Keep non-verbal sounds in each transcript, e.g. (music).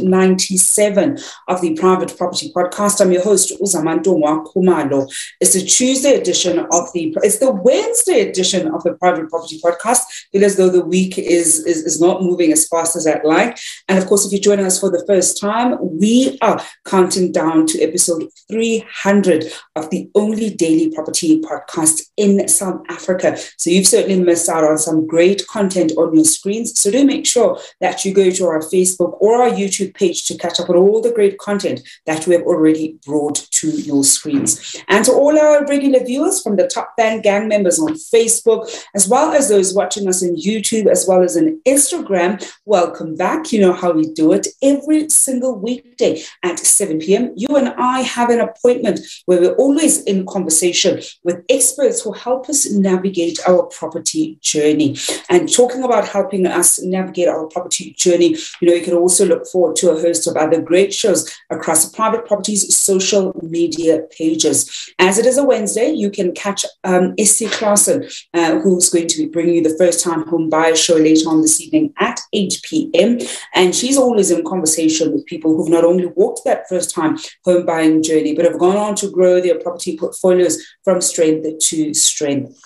97 of the Private Property Podcast. I'm your host, Uzamanto Khumalo. It's the Tuesday edition of the, it's the Wednesday edition of the Private Property Podcast. Feel as though the week is, is, is not moving as fast as I'd like. And of course, if you're joining us for the first time, we are counting down to episode 300 of the only daily property podcast in South Africa. So you've certainly missed out on some great content on your screens. So do make sure that you go to our Facebook or our YouTube page to catch up on all the great content that we have already brought to your screens. And to all our regular viewers from the Top Fan Gang members on Facebook, as well as those watching us on YouTube, as well as on Instagram, welcome back. You know how we do it every single weekday at 7 p.m. You and I have an appointment where we're always in conversation with experts who help us navigate our property journey. And talking about helping us navigate our property journey, you know, you can also look forward to a host of other great shows across private properties social media pages. As it is a Wednesday, you can catch um, Clarkson, uh, who's going to be bringing you the first time home buyer show later on this evening at 8 p.m. And she's always in conversation with people who've not only walked that first time home buying journey, but have gone on to grow their property portfolios from strength to strength.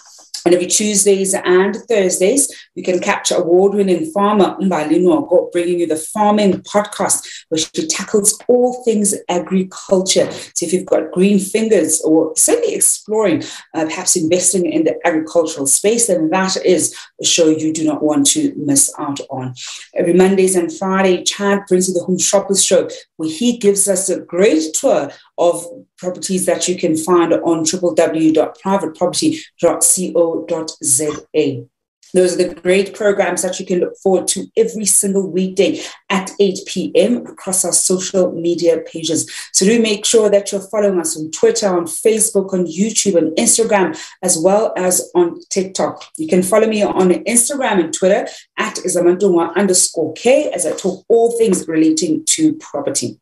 And every Tuesdays and Thursdays, you can catch award-winning farmer Mbali Nwoko bringing you the Farming Podcast, which tackles all things agriculture. So if you've got green fingers or certainly exploring, uh, perhaps investing in the agricultural space, then that is a show you do not want to miss out on. Every Mondays and Friday, Chad brings you the Home Shoppers Show, where he gives us a great tour of properties that you can find on www.privateproperty.co.za. Those are the great programs that you can look forward to every single weekday at 8 p.m. across our social media pages. So do make sure that you're following us on Twitter, on Facebook, on YouTube, and Instagram, as well as on TikTok. You can follow me on Instagram and Twitter at Zamantungwa underscore K as I talk all things relating to property.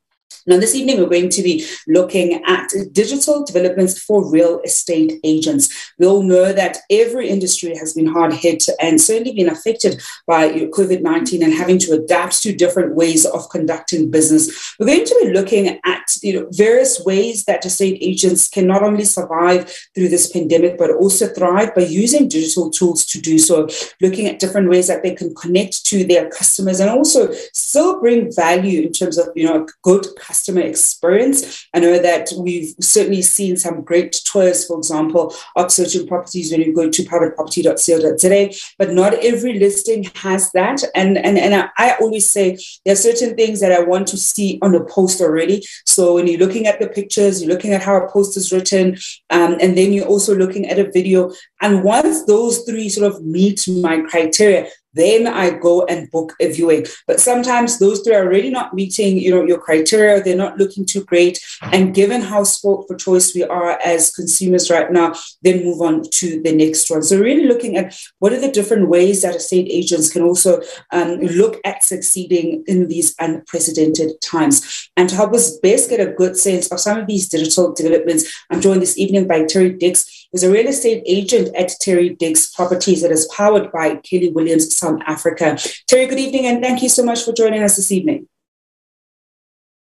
Now, this evening, we're going to be looking at digital developments for real estate agents. We all know that every industry has been hard hit and certainly been affected by COVID 19 and having to adapt to different ways of conducting business. We're going to be looking at you know, various ways that estate agents can not only survive through this pandemic, but also thrive by using digital tools to do so, looking at different ways that they can connect to their customers and also still bring value in terms of you know, good customer customer experience. I know that we've certainly seen some great tours, for example, of certain properties when you go to privateproperty.co.za, but not every listing has that. And, and, and I, I always say there are certain things that I want to see on a post already. So when you're looking at the pictures, you're looking at how a post is written, um, and then you're also looking at a video. And once those three sort of meet my criteria, then I go and book a viewing. But sometimes those three are really not meeting, you know, your criteria. They're not looking too great. And given how spoke for choice we are as consumers right now, then move on to the next one. So really looking at what are the different ways that estate agents can also um, look at succeeding in these unprecedented times. And to help us best get a good sense of some of these digital developments, I'm joined this evening by Terri Dicks, who's a real estate agent at Terri Dicks Properties that is powered by Keller Williams South Africa. Terry, good evening, and thank you so much for joining us this evening.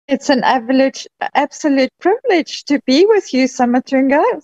It's an absolute, absolute privilege to be with you, Samatunga.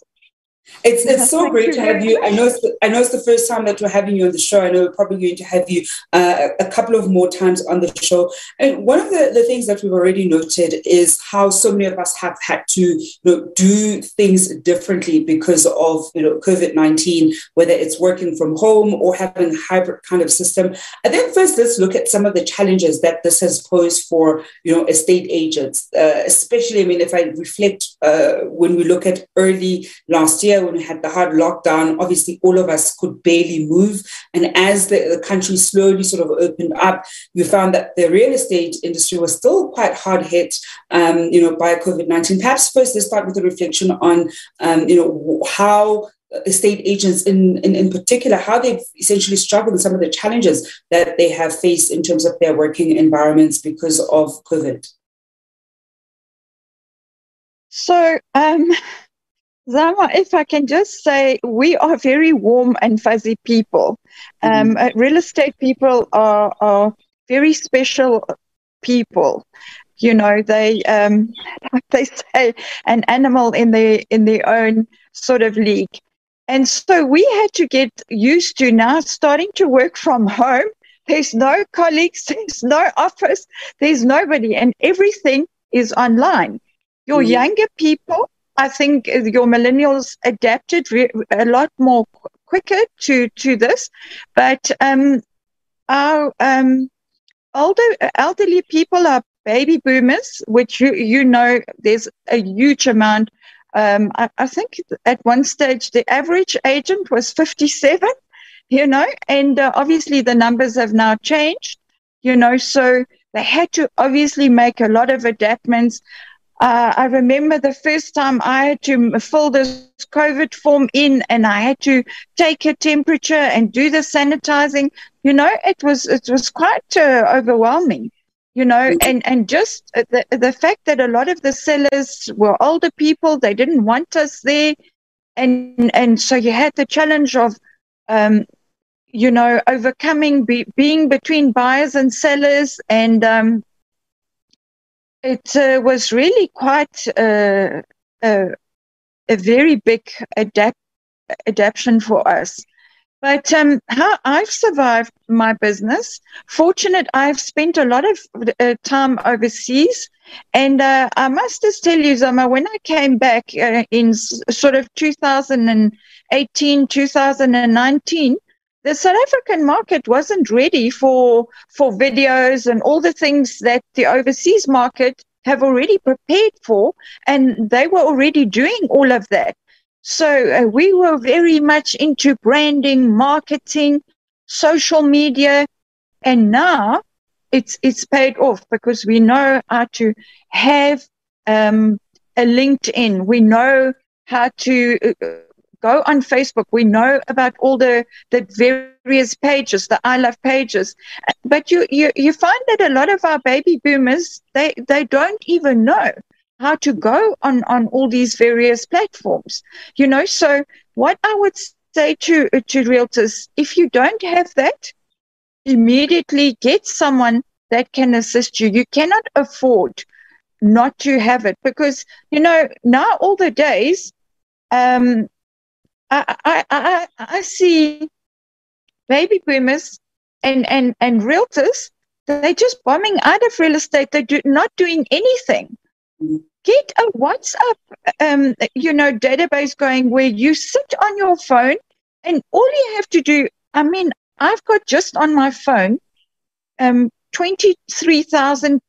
It's it's so great to have you. I know it's the, I know it's the first time that we're having you on the show. I know we're probably going to have you uh, a couple of more times on the show. And one of the, the things that we've already noted is how so many of us have had to you know, do things differently because of you know COVID nineteen, whether it's working from home or having a hybrid kind of system. And then first, let's look at some of the challenges that this has posed for you know estate agents, uh, especially. I mean, if I reflect uh, when we look at early last year when we had the hard lockdown, obviously all of us could barely move. And as the, the country slowly sort of opened up, you found that the real estate industry was still quite hard hit, um, you know, by COVID-19. Perhaps first let's start with a reflection on, um, you know, how estate agents in, in, in particular, how they've essentially struggled with some of the challenges that they have faced in terms of their working environments because of COVID. So, um, Zama, if I can just say, we are very warm and fuzzy people. Um, mm-hmm. Uh, real estate people are, are very special people. You know, they um, (laughs) like they say, an animal in their in their own sort of league. And so we had to get used to now starting to work from home. There's no colleagues, (laughs) there's no office, there's nobody, and everything is online. Your mm-hmm. younger people, I think your millennials adapted re- a lot more quicker to, to this, but um, our um, older elderly people are baby boomers, which you you know there's a huge amount um, I, I, think at one stage the average agent was 57, you know, and uh, obviously the numbers have now changed, you know, so they had to obviously make a lot of adaptations. Uh, I remember the first time I had to fill this COVID form in and I had to take a temperature and do the sanitizing. You know, it was it was quite uh, overwhelming you know and and just the, the fact that a lot of the sellers were older people they didn't want us there and and so you had the challenge of um, you know overcoming be, being between buyers and sellers and um, it uh, was really quite uh, a, a very big adapt adaptation for us but um, how I've survived my business, fortunate I've spent a lot of uh, time overseas. And uh, I must just tell you, Zama, when I came back uh, in sort of 2018, 2019, the South African market wasn't ready for, for videos and all the things that the overseas market have already prepared for. And they were already doing all of that. So uh, we were very much into branding, marketing, social media, and now it's it's paid off because we know how to have um, a LinkedIn. We know how to uh, go on Facebook. We know about all the the various pages, the I love pages. But you you you find that a lot of our baby boomers they they don't even know how to go on on all these various platforms you know so what i would say to to realtors if you don't have that immediately get someone that can assist you you cannot afford not to have it because you know now all the days um i i i, I see baby boomers and and and realtors they're just bombing out of real estate they're do, not doing anything get a WhatsApp, um, you know, database going where you sit on your phone and all you have to do. I mean, I've got just on my phone, um, twenty-three thousand uh,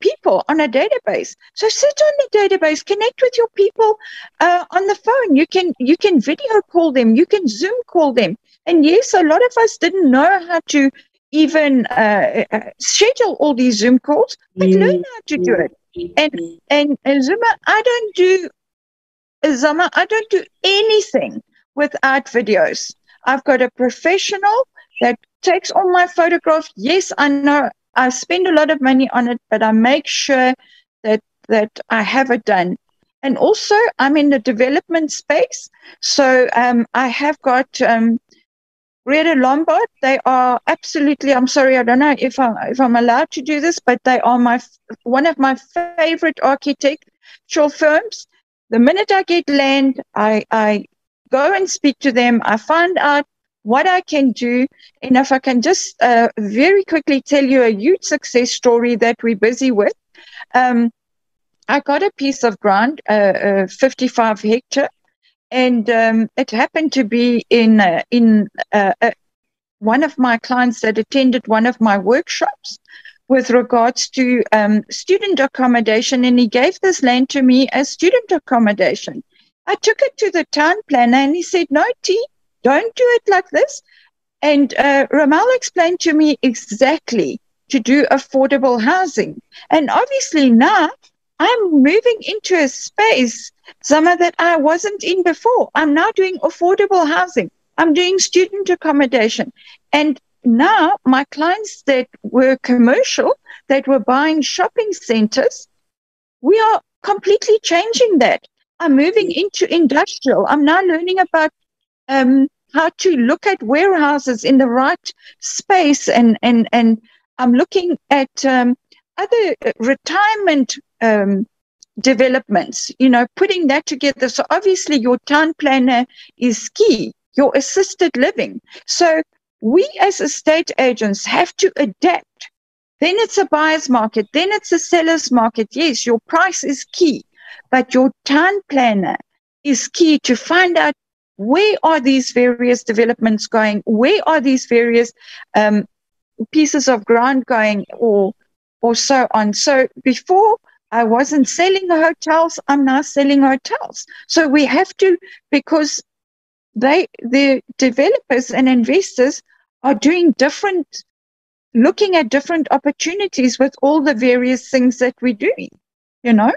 people on a database. So sit on the database, connect with your people uh, on the phone. You can you can video call them, you can Zoom call them. And yes, a lot of us didn't know how to even uh, uh schedule all these Zoom calls, but mm. learn how to do it. And and, and Zuma, I don't do Zuma, I don't do anything without videos. I've got a professional that takes all my photographs. Yes, I know I spend a lot of money on it, but I make sure that that I have it done. And also, I'm in the development space, so um, I have got um, Rede Lombard, they are absolutely, I'm sorry, I don't know if I'm, if I'm allowed to do this, but they are my one of my favorite architectural firms. The minute I get land, I, I go and speak to them. I find out what I can do. And if I can just uh, very quickly tell you a huge success story that we're busy with. Um, I got a piece of ground, uh, uh, 55 hectare, and um, it happened to be in uh, in uh, uh, one of my clients that attended one of my workshops with regards to um, student accommodation, and he gave this land to me as student accommodation. I took it to the town planner, and he said, "No, T, don't do it like this." And uh, Ramal explained to me exactly to do affordable housing, and obviously now I'm moving into a space, Zama, that I wasn't in before. I'm now doing affordable housing. I'm doing student accommodation. And now my clients that were commercial, that were buying shopping centers, we are completely changing that. I'm moving into industrial. I'm now learning about um, how to look at warehouses in the right space and and and I'm looking at um, other uh, retirement um, developments, you know, putting that together. So obviously your town planner is key, your assisted living. So we as estate agents have to adapt. Then it's a buyer's market. Then it's a seller's market. Yes, your price is key, but your town planner is key to find out where are these various developments going? Where are these various um, pieces of ground going or, or so on? So before I wasn't selling hotels. I'm now selling hotels. So we have to, because they, the developers and investors are doing different, looking at different opportunities with all the various things that we're doing, you know?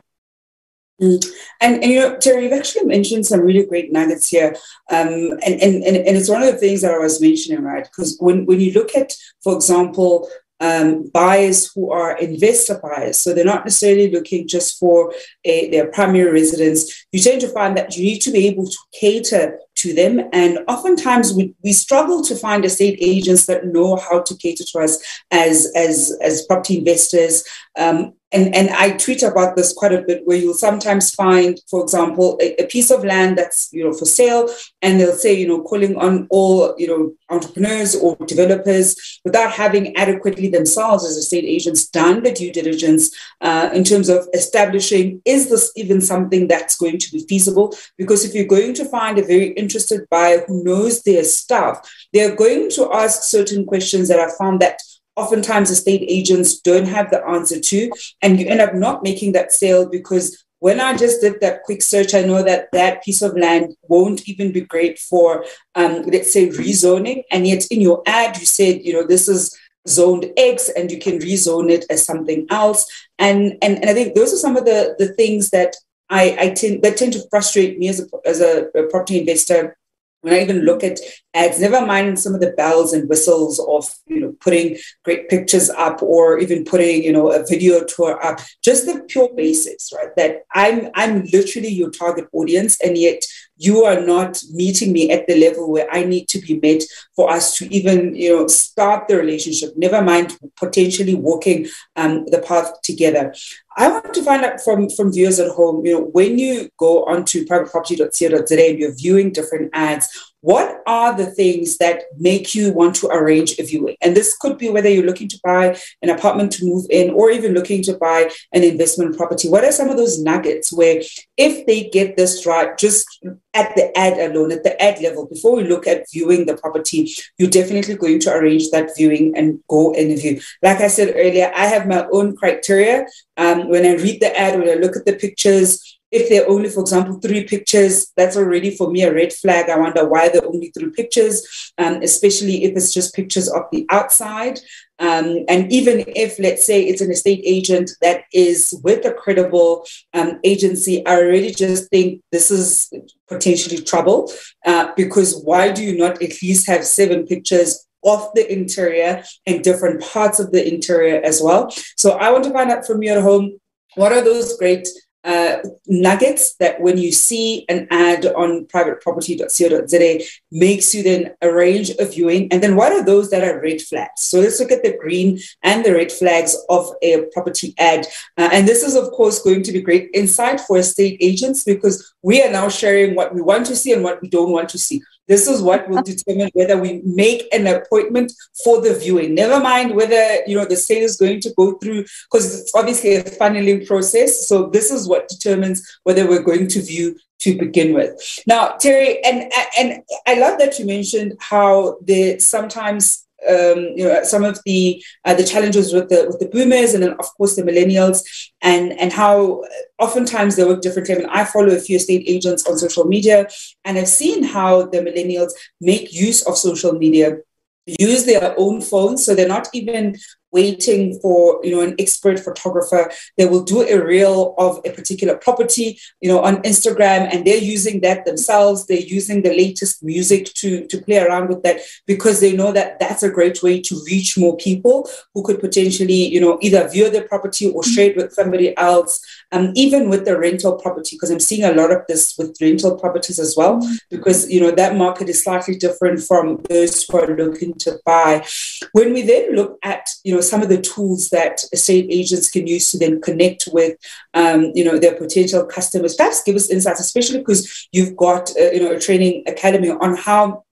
Mm. And, and, you know, Terri, you've actually mentioned some really great nuggets here. Um, and, and, and, and it's one of the things that I was mentioning, right? Because when, when you look at, for example, um, buyers who are investor buyers. So they're not necessarily looking just for a, their primary residence. You tend to find that you need to be able to cater to them. And oftentimes we, we struggle to find estate agents that know how to cater to us as, as, as property investors. Um, and, and I tweet about this quite a bit where you'll sometimes find, for example, a, a, piece of land that's, you know, for sale, and they'll say, you know, calling on all, you know, entrepreneurs or developers without having adequately themselves as estate agents done the due diligence uh, in terms of establishing, is this even something that's going to be feasible? Because if you're going to find a very interested buyer who knows their stuff, they're going to ask certain questions that I found that oftentimes estate agents don't have the answer to, and you end up not making that sale because when I just did that quick search, I know that that piece of land won't even be great for, um, let's say, rezoning. And yet in your ad, you said, you know, this is zoned X and you can rezone it as something else. And, and, and I think those are some of the, the things that I, I tend, that tend to frustrate me as a, as a, a property investor when I even look at ads, never mind some of the bells and whistles of, you know, putting great pictures up or even putting, you know, a video tour up, just the pure basics, right? That I'm, I'm literally your target audience. And yet you are not meeting me at the level where I need to be met for us to even, you know, start the relationship, never mind potentially walking um, the path together. I want to find out from, from viewers at home, you know, when you go onto privateproperty.co.za and you're viewing different ads, what are the things that make you want to arrange a viewing? And this could be whether you're looking to buy an apartment to move in or even looking to buy an investment property. What are some of those nuggets where, if they get this right, just at the ad alone, at the ad level, before we look at viewing the property, you're definitely going to arrange that viewing and go and view. Like I said earlier, I have my own criteria. Um, when I read the ad, when I look at the pictures, if they're only, for example, three pictures, that's already for me a red flag. I wonder why they're only three pictures, um, especially if it's just pictures of the outside. Um, and even if, let's say, it's an estate agent that is with a credible um, agency, I really just think this is potentially trouble uh, because why do you not at least have seven pictures of the interior and different parts of the interior as well? So I want to find out from you at home what are those great uh, nuggets that when you see an ad on privateproperty.co.za makes you then arrange a viewing. And then what are those that are red flags? So let's look at the green and the red flags of a property ad. Uh, and this is of course going to be great insight for estate agents because we are now sharing what we want to see and what we don't want to see this is what will determine whether we make an appointment for the viewing. Never mind whether you know the sale is going to go through because it's obviously a funneling process. So this is what determines whether we're going to view to begin with. Now, Terri, and and I love that you mentioned how the sometimes um, you know some of the uh, the challenges with the with the boomers and then of course the millennials and and how oftentimes they work differently. I mean, I follow a few estate agents on social media, and I've seen how the millennials make use of social media use their own phones so they're not even waiting for you know an expert photographer they will do a reel of a particular property you know on instagram and they're using that themselves. They're using the latest music to to play around with that because they know that that's a great way to reach more people who could potentially you know either view the property or share it with somebody else um, even with the rental property because i'm seeing a lot of this with rental properties as well because you know that market is slightly different from those who are looking to buy. When we then look at you know some of the tools that estate agents can use to then connect with, um, you know, their potential customers. Perhaps give us insights, especially because you've got, uh, you know, a training academy on how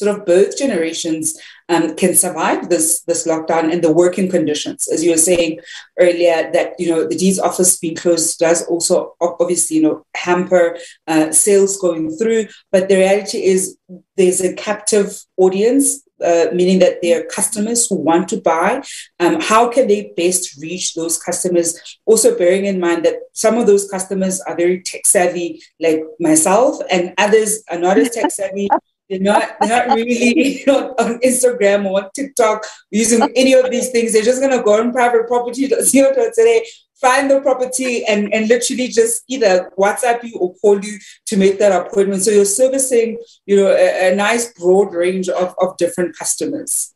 sort of both generations um, can survive this this lockdown and the working conditions. As you were saying earlier, that you know the deeds office being closed does also obviously you know hamper uh, sales going through. But the reality is there's a captive audience. Uh, meaning that there are customers who want to buy. Um, how can they best reach those customers? Also, bearing in mind that some of those customers are very tech savvy, like myself, and others are not as tech savvy. (laughs) They're not, they're not really (laughs) on, on Instagram or on TikTok using any of these things. They're just going to go on private property (laughs) today, find the property and, and literally just either WhatsApp you or call you to make that appointment. So you're servicing, you know, a, a nice broad range of, of different customers.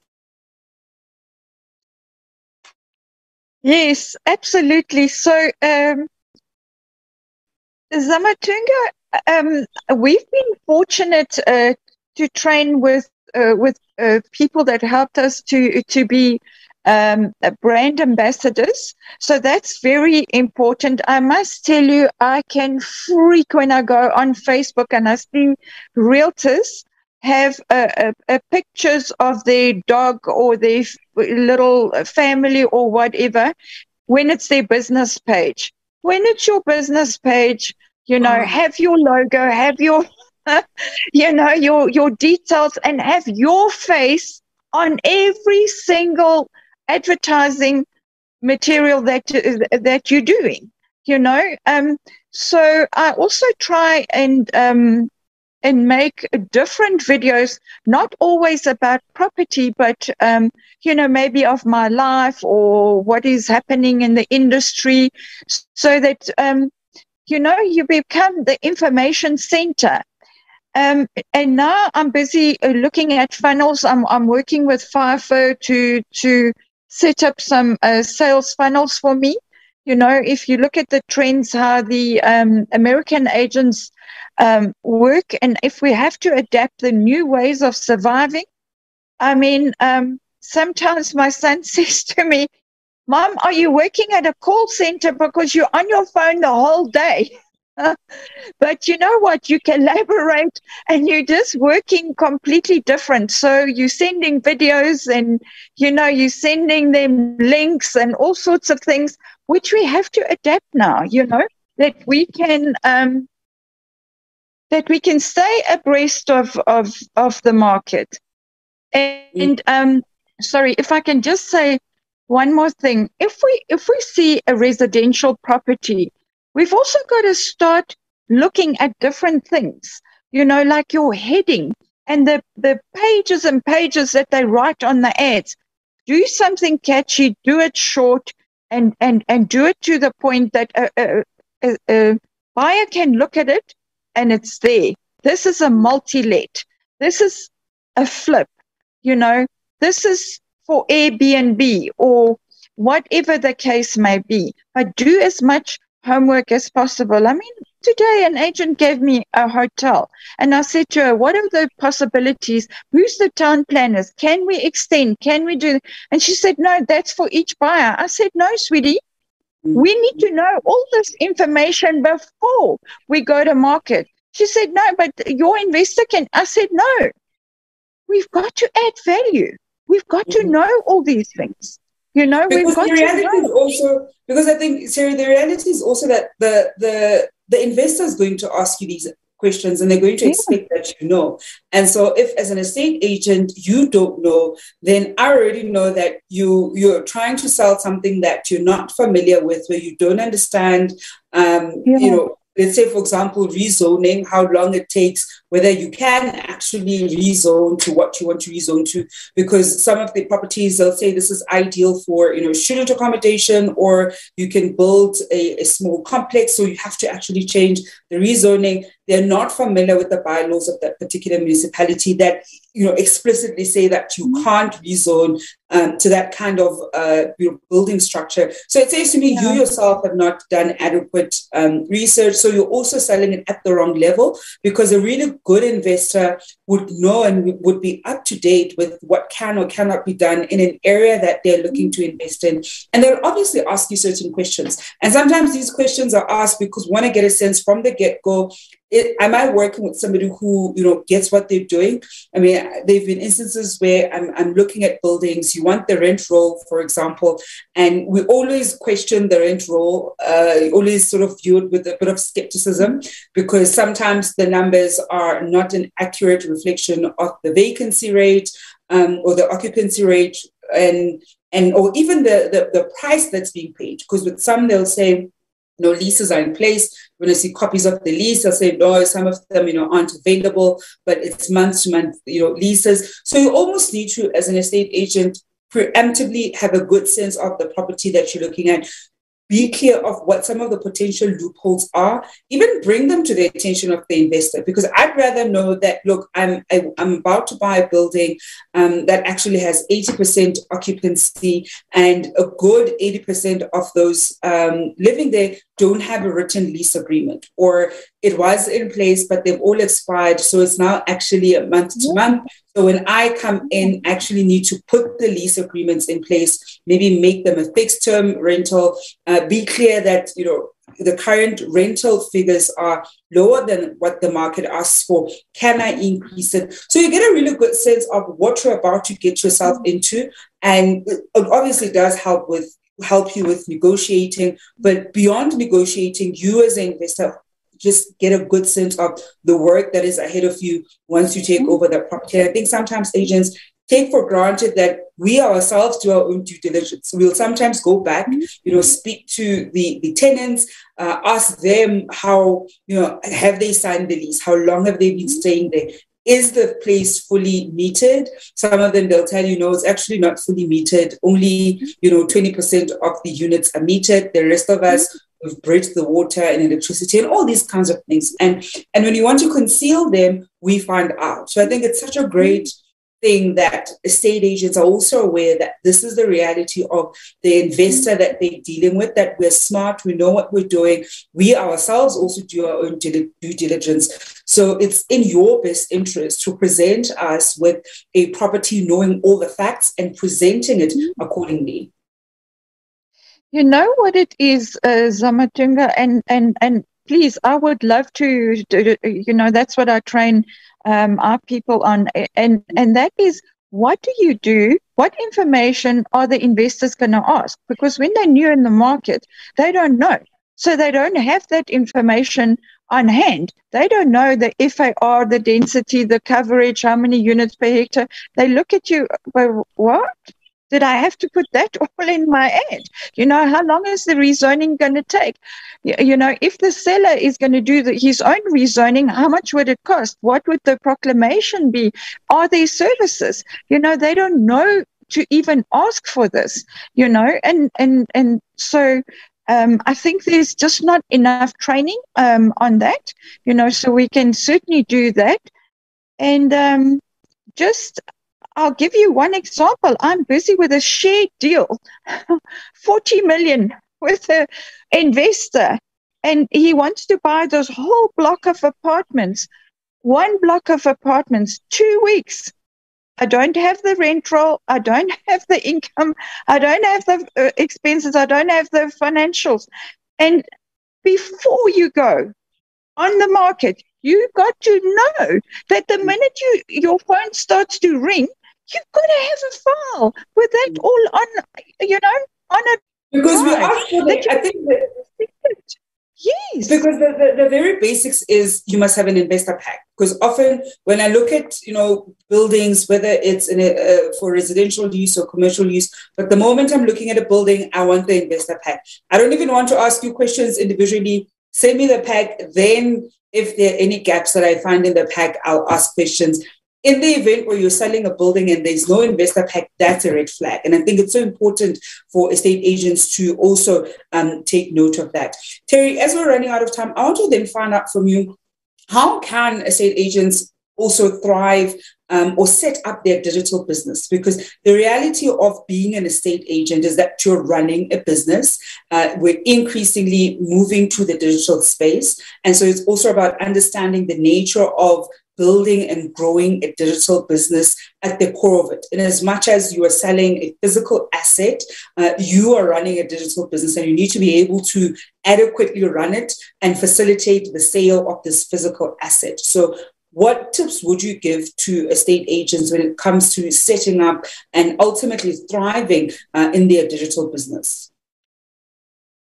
Yes, absolutely. So, um, Zamatunga, um, we've been fortunate uh, to train with uh, with uh, people that helped us to to be um, brand ambassadors. So that's very important. I must tell you, I can freak when I go on Facebook and I see realtors have uh, uh, pictures of their dog or their little family or whatever when it's their business page. When it's your business page, you know, oh. have your logo, have your (laughs) you know, your your details and have your face on every single advertising material that that you're doing. You know, um, so I also try and um, and make different videos, not always about property, but um, you know, maybe of my life or what is happening in the industry, so that um, you know you become the information center um, and now I'm busy uh, looking at funnels. I'm, I'm working with FIFO to, to set up some uh, sales funnels for me. You know, if you look at the trends, how the um, American agents um, work, and if we have to adapt the new ways of surviving, I mean, um, sometimes my son (laughs) says to me, Mom, are you working at a call center because you're on your phone the whole day? (laughs) but you know what? You collaborate and you're just working completely different. So you're sending videos and, you know, you're sending them links and all sorts of things, which we have to adapt now, you know, that we can, um, that we can stay abreast of, of, of the market. And, um, sorry, if I can just say one more thing. If we, if we see a residential property, We've also got to start looking at different things, you know, like your heading and the, the pages and pages that they write on the ads. Do something catchy, do it short, and, and, and do it to the point that a, a, a, buyer can look at it and it's there. This is a multi let. This is a flip. You know, this is for Airbnb or whatever the case may be. But do as much homework as possible. I mean, today an agent gave me a hotel and I said to her, what are the possibilities? Who's the town planners? Can we extend? Can we do? And she said, no, that's for each buyer. I said, no, sweetie. Mm-hmm. We need to know all this information before we go to market. She said, no, but your investor can. I said, no, we've got to add value. We've got mm-hmm. to know all these things. You know, because we've got the reality to is also because I think Sarah, the reality is also that the the the investor is going to ask you these questions and they're going to yeah. expect that you know. And so if as an estate agent you don't know, then I already know that you you're trying to sell something that you're not familiar with, where you don't understand um, yeah. you know let's say, for example, rezoning, how long it takes, whether you can actually rezone to what you want to rezone to, because some of the properties they'll say this is ideal for you know student accommodation, or you can build a, a small complex, so you have to actually change the rezoning. They're not familiar with the bylaws of that particular municipality that you know explicitly say that you can't rezone um, to that kind of uh, building structure. So it says to me, yeah. you yourself have not done adequate um, research. So you're also selling it at the wrong level because a really good investor would know and would be up to date with what can or cannot be done in an area that they're looking to invest in. And they'll obviously ask you certain questions. And sometimes these questions are asked because want to get a sense from the get go it, am I working with somebody who, you know, gets what they're doing? I mean, there have been instances where I'm, I'm looking at buildings, you want the rent roll, for example, and we always question the rent roll, uh, always sort of viewed with a bit of skepticism because sometimes the numbers are not an accurate reflection of the vacancy rate um, or the occupancy rate and and or even the, the, the price that's being paid. Because with some they'll say, know, leases are in place. When I see copies of the lease, I say, no, some of them, you know, aren't available, but it's month to month, you know, leases. So you almost need to, as an estate agent, preemptively have a good sense of the property that you're looking at be clear of what some of the potential loopholes are, even bring them to the attention of the investor. Because I'd rather know that, look, I'm, I, am i am about to buy a building um, that actually has 80% occupancy and a good 80% of those um, living there don't have a written lease agreement or it was in place, but they've all expired. So it's now actually a month to month. So when I come in, actually need to put the lease agreements in place, maybe make them a fixed term rental, uh, be clear that, you know, the current rental figures are lower than what the market asks for. Can I increase it? So you get a really good sense of what you're about to get yourself into. And it obviously does help with help you with negotiating. But beyond negotiating, you as an investor just get a good sense of the work that is ahead of you once you take mm-hmm. over the property. I think sometimes agents take for granted that we ourselves do our own due diligence. We'll sometimes go back, mm-hmm. you know, speak to the, the tenants, uh, ask them how, you know, have they signed the lease? How long have they been mm-hmm. staying there? is the place fully metered? Some of them they'll tell you, no, it's actually not fully metered. Only, you know, 20% of the units are metered. The rest of us we've bridged the water and electricity and all these kinds of things. And and when you want to conceal them, we find out. So I think it's such a great thing that estate agents are also aware that this is the reality of the investor that they're dealing with, that we're smart, we know what we're doing. We ourselves also do our own due diligence. So it's in your best interest to present us with a property knowing all the facts and presenting it mm-hmm. accordingly. You know what it is, uh, Zamatunga, and, and, and please, I would love to, to, you know, that's what I train um, our people on, and and that is what do you do? What information are the investors going to ask? Because when they're new in the market, they don't know. So they don't have that information on hand. They don't know the FAR, the density, the coverage, how many units per hectare. They look at you, well, what? Did I have to put that (laughs) all in my ad? You know, how long is the rezoning going to take? You know, if the seller is going to do the, his own rezoning, how much would it cost? What would the proclamation be? Are there services? You know, they don't know to even ask for this, you know, and, and, and so um, I think there's just not enough training um, on that, you know, so we can certainly do that. And um, just I'll give you one example. I'm busy with a share deal, (laughs) 40 million with an investor, and he wants to buy this whole block of apartments. One block of apartments, two weeks. I don't have the rent roll. I don't (laughs) have the income. I don't have the uh, expenses. I don't have the financials. And before you go on the market, you got to know that the minute you your phone starts to ring, you've got to have a file with that mm. all on, you know, on a. Because we are sure I think that, Yes. Because the, the, the, very basics is you must have an investor pack. Because often when I look at, you know, buildings, whether it's in a, uh, for residential use or commercial use, but the moment I'm looking at a building, I want the investor pack. I don't even want to ask you questions individually. Send me the pack. Then if there are any gaps that I find in the pack, I'll ask questions in the event where you're selling a building and there's no investor pack, that's a red flag. And I think it's so important for estate agents to also um, take note of that. Terri, as we're running out of time, I want to then find out from you how can estate agents also thrive um, or set up their digital business because the reality of being an estate agent is that you're running a business. Uh, we're increasingly moving to the digital space. And so it's also about understanding the nature of building and growing a digital business at the core of it. And as much as you are selling a physical asset, uh, you are running a digital business and you need to be able to adequately run it and facilitate the sale of this physical asset. So what tips would you give to estate agents when it comes to setting up and ultimately thriving uh, in their digital business?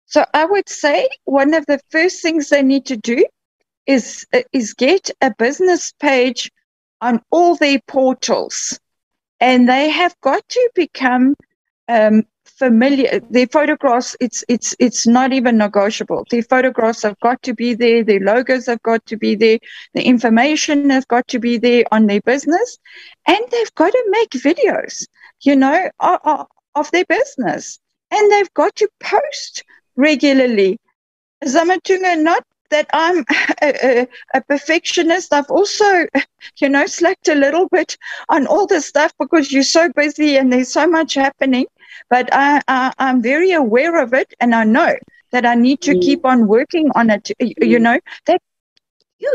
So I would say one of the first things they need to do is is get a business page on all their portals, and they have got to become um, familiar their photographs it's it's it's not even negotiable. Their photographs have got to be there their logos have got to be there the information has got to be there on their business. And they've got to make videos you know of, of their business. And they've got to post regularly. Zamatunga, not that I'm (laughs) a, a, a, perfectionist. I've also, (laughs) you know, slacked a little bit on all this stuff because you're so busy and there's so much happening. But I, I, am very aware of it, and I know that I need to mm. keep on working on it. You mm. know that you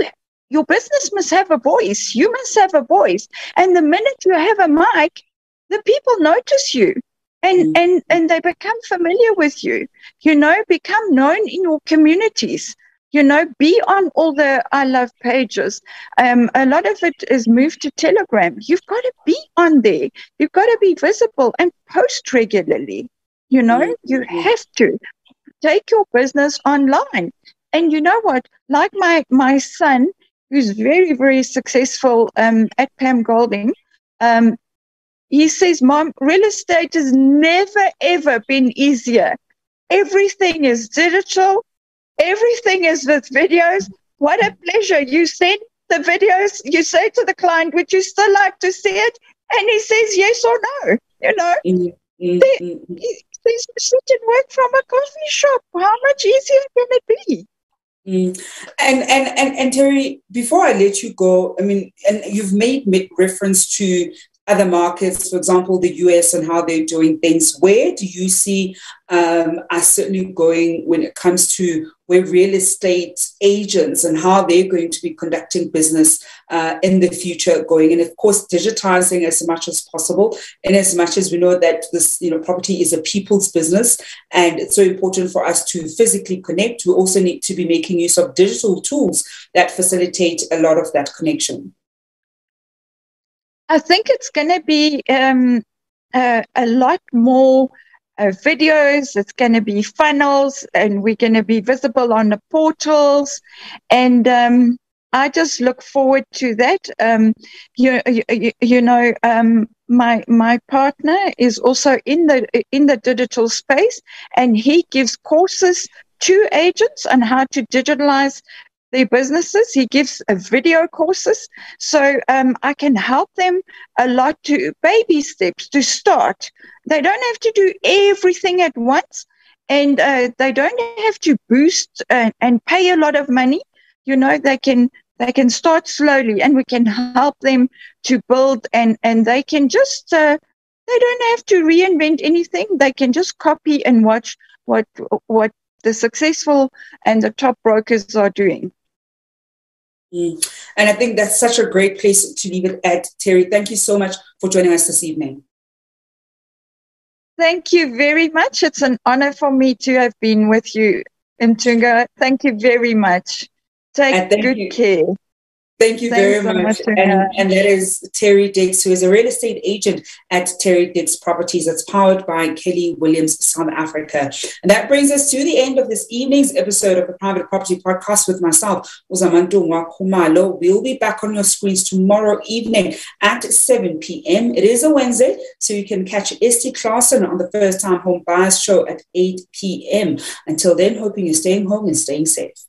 your business must have a voice. You must have a voice, and the minute you have a mic, the people notice you. And, mm. and and they become familiar with you you know become known in your communities you know be on all the i love pages. Um, a lot of it is moved to telegram. You've got to be on there. You've got to be visible and post regularly. You know mm-hmm. you have to take your business online. And you know what? Like my my son who's very very successful um, at pam golding um, he says mom real estate has never ever been easier. Everything is digital Everything is with videos. What a pleasure. You send the videos, you say to the client, would you still like to see it? And he says yes or no. You know, mm-hmm. they, mm-hmm. he and work from a coffee shop. How much easier can it be? Mm. And, and and and Terri, before I let you go, I mean, and you've made reference to other markets, for example, the US and how they're doing things. Where do you see um, us certainly going when it comes to where real estate agents and how they're going to be conducting business uh, in the future going? And of course, digitizing as much as possible. And as much as we know that this, you know, property is a people's business, and it's so important for us to physically connect, we also need to be making use of digital tools that facilitate a lot of that connection. I think it's going to be um, a, a, lot more uh, videos. It's going to be funnels, and we're going to be visible on the portals. And um, I just look forward to that. Um, you, you, you know, um, my my partner is also in the in the digital space, and he gives courses to agents on how to digitalize their businesses. He gives uh, video courses. So um, I can help them a lot to baby steps to start. They don't have to do everything at once and uh, they don't have to boost and, and pay a lot of money. You know, they can they can start slowly and we can help them to build and, and they can just uh, they don't have to reinvent anything. They can just copy and watch what what the successful and the top brokers are doing. Mm. And I think that's such a great place to leave it at. Terri, thank you so much for joining us this evening. Thank you very much. It's an honor for me to have been with you, Tunga. Thank you very much. Take good you. care. Thank you Thanks very so much. much and, and that is Terri Dicks, who is a real estate agent at Terri Dicks Properties. That's powered by Keller Williams, South Africa. And that brings us to the end of this evening's episode of the Private Property Podcast with myself, Uzamantu Khumalo. We'll be back on your screens tomorrow evening at 7 p.m. It is a Wednesday, so you can catch Esty Clarkson on the First Time Home Buyers Show at 8 p.m. Until then, hoping you're staying home and staying safe.